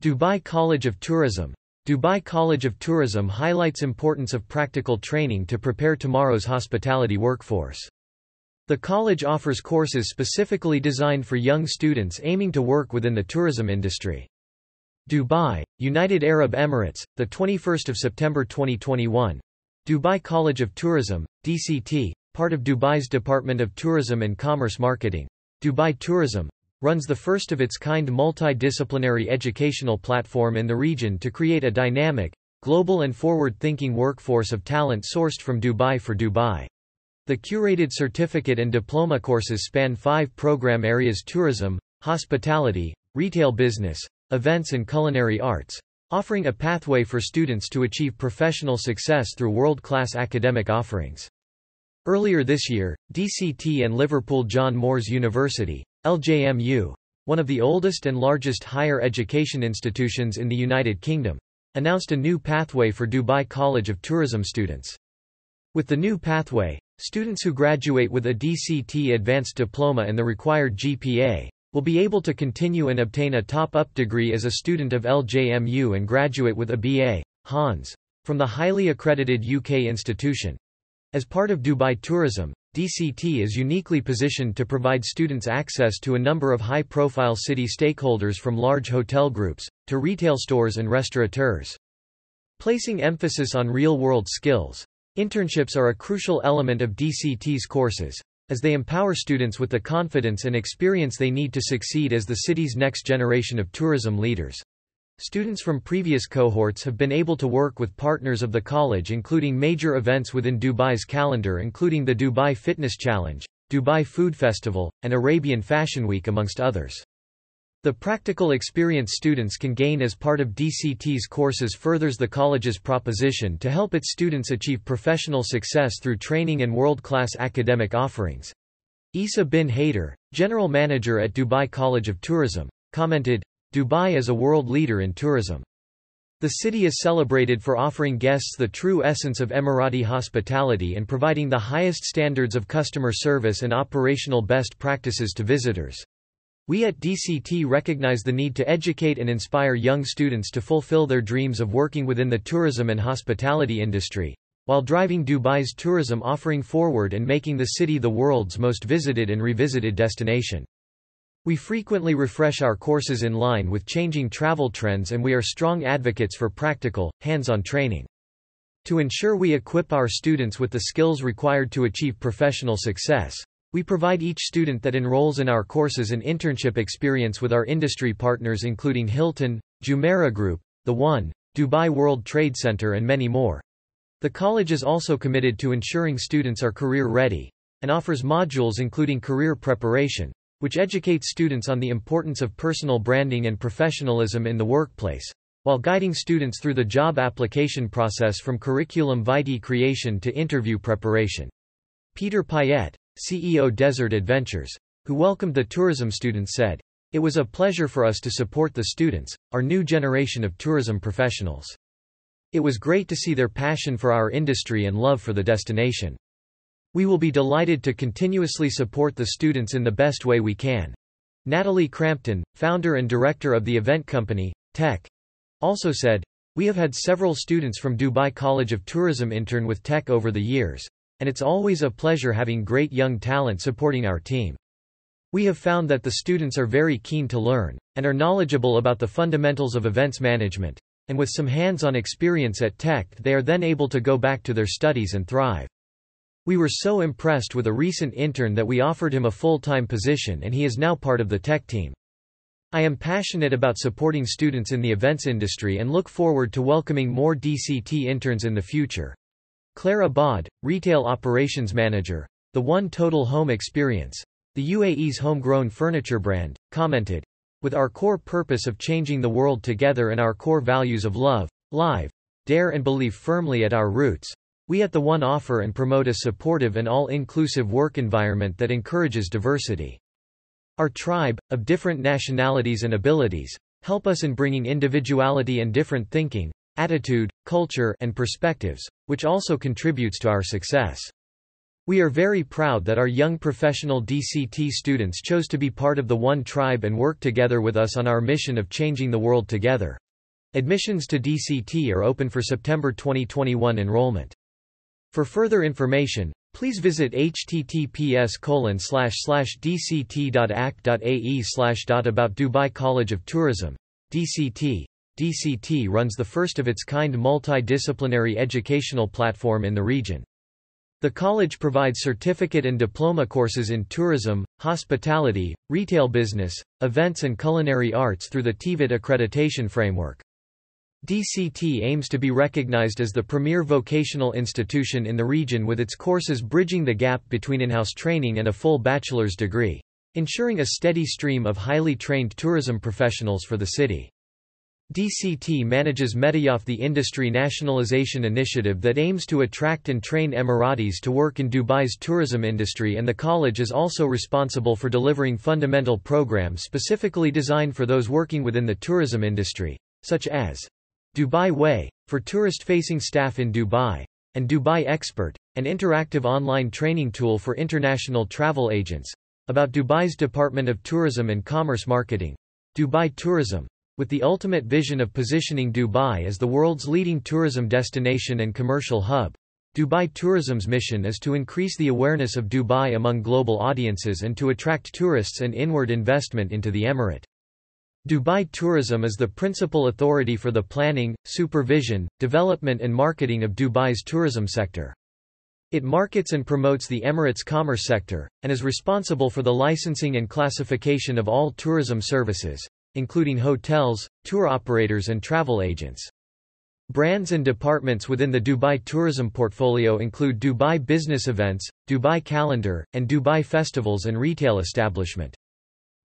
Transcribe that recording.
Dubai College of Tourism Dubai College of Tourism highlights importance of practical training to prepare tomorrow's hospitality workforce. The college offers courses specifically designed for young students aiming to work within the tourism industry. Dubai, United Arab Emirates, the 21st of September 2021. Dubai College of Tourism, DCT, part of Dubai's Department of Tourism and Commerce Marketing. Dubai Tourism runs the first of its kind multidisciplinary educational platform in the region to create a dynamic, global and forward-thinking workforce of talent sourced from Dubai for Dubai. The curated certificate and diploma courses span five program areas tourism, hospitality, retail business, events and culinary arts, offering a pathway for students to achieve professional success through world-class academic offerings. Earlier this year, DCT and Liverpool John Moores University, LJMU, one of the oldest and largest higher education institutions in the United Kingdom, announced a new pathway for Dubai College of Tourism students. With the new pathway, students who graduate with a DCT advanced diploma and the required GPA, will be able to continue and obtain a top-up degree as a student of LJMU and graduate with a BA, Hons, from the highly accredited UK institution. As part of Dubai Tourism, DCT is uniquely positioned to provide students access to a number of high-profile city stakeholders from large hotel groups, to retail stores and restaurateurs. Placing emphasis on real-world skills, internships are a crucial element of DCT's courses, as they empower students with the confidence and experience they need to succeed as the city's next generation of tourism leaders. Students from previous cohorts have been able to work with partners of the college including major events within Dubai's calendar including the Dubai Fitness Challenge, Dubai Food Festival, and Arabian Fashion Week amongst others. The practical experience students can gain as part of DCT's courses furthers the college's proposition to help its students achieve professional success through training and world-class academic offerings. Isa bin Haider, general manager at Dubai College of Tourism, commented, Dubai is a world leader in tourism. The city is celebrated for offering guests the true essence of Emirati hospitality and providing the highest standards of customer service and operational best practices to visitors. We at DCT recognize the need to educate and inspire young students to fulfill their dreams of working within the tourism and hospitality industry, while driving Dubai's tourism offering forward and making the city the world's most visited and revisited destination. We frequently refresh our courses in line with changing travel trends and we are strong advocates for practical, hands-on training. To ensure we equip our students with the skills required to achieve professional success, we provide each student that enrolls in our courses an internship experience with our industry partners including Hilton, Jumeirah Group, The One, Dubai World Trade Center and many more. The college is also committed to ensuring students are career-ready, and offers modules including career preparation, which educates students on the importance of personal branding and professionalism in the workplace, while guiding students through the job application process from curriculum vitae creation to interview preparation. Peter Payette, CEO Desert Adventures, who welcomed the tourism students said, It was a pleasure for us to support the students, our new generation of tourism professionals. It was great to see their passion for our industry and love for the destination. We will be delighted to continuously support the students in the best way we can. Natalie Crampton, founder and director of the event company, Tech, also said, We have had several students from Dubai College of Tourism intern with Tech over the years and it's always a pleasure having great young talent supporting our team. We have found that the students are very keen to learn, and are knowledgeable about the fundamentals of events management, and with some hands-on experience at Tech they are then able to go back to their studies and thrive. We were so impressed with a recent intern that we offered him a full-time position and he is now part of the Tech team. I am passionate about supporting students in the events industry and look forward to welcoming more DCT interns in the future. Clara Abad, Retail Operations Manager, The One Total Home Experience, the UAE's homegrown furniture brand, commented, With our core purpose of changing the world together and our core values of love, live, dare and believe firmly at our roots, we at The One offer and promote a supportive and all-inclusive work environment that encourages diversity. Our tribe, of different nationalities and abilities, help us in bringing individuality and different thinking, attitude, culture, and perspectives, which also contributes to our success. We are very proud that our young professional DCT students chose to be part of the One Tribe and work together with us on our mission of changing the world together. Admissions to DCT are open for September 2021 enrollment. For further information, please visit https dct.act.ae about Dubai College of Tourism. DCT. DCT runs the first of its kind multidisciplinary educational platform in the region. The college provides certificate and diploma courses in tourism, hospitality, retail business, events and culinary arts through the TVET accreditation framework. DCT aims to be recognized as the premier vocational institution in the region with its courses bridging the gap between in-house training and a full bachelor's degree, ensuring a steady stream of highly trained tourism professionals for the city. DCT manages Medayaf the industry nationalization initiative that aims to attract and train Emiratis to work in Dubai's tourism industry and the college is also responsible for delivering fundamental programs specifically designed for those working within the tourism industry, such as Dubai Way, for tourist-facing staff in Dubai, and Dubai Expert, an interactive online training tool for international travel agents, about Dubai's Department of Tourism and Commerce Marketing, Dubai Tourism, with the ultimate vision of positioning Dubai as the world's leading tourism destination and commercial hub, Dubai Tourism's mission is to increase the awareness of Dubai among global audiences and to attract tourists and inward investment into the emirate. Dubai Tourism is the principal authority for the planning, supervision, development and marketing of Dubai's tourism sector. It markets and promotes the Emirates commerce sector, and is responsible for the licensing and classification of all tourism services, including hotels, tour operators and travel agents. Brands and departments within the Dubai tourism portfolio include Dubai Business Events, Dubai Calendar, and Dubai Festivals and Retail Establishment.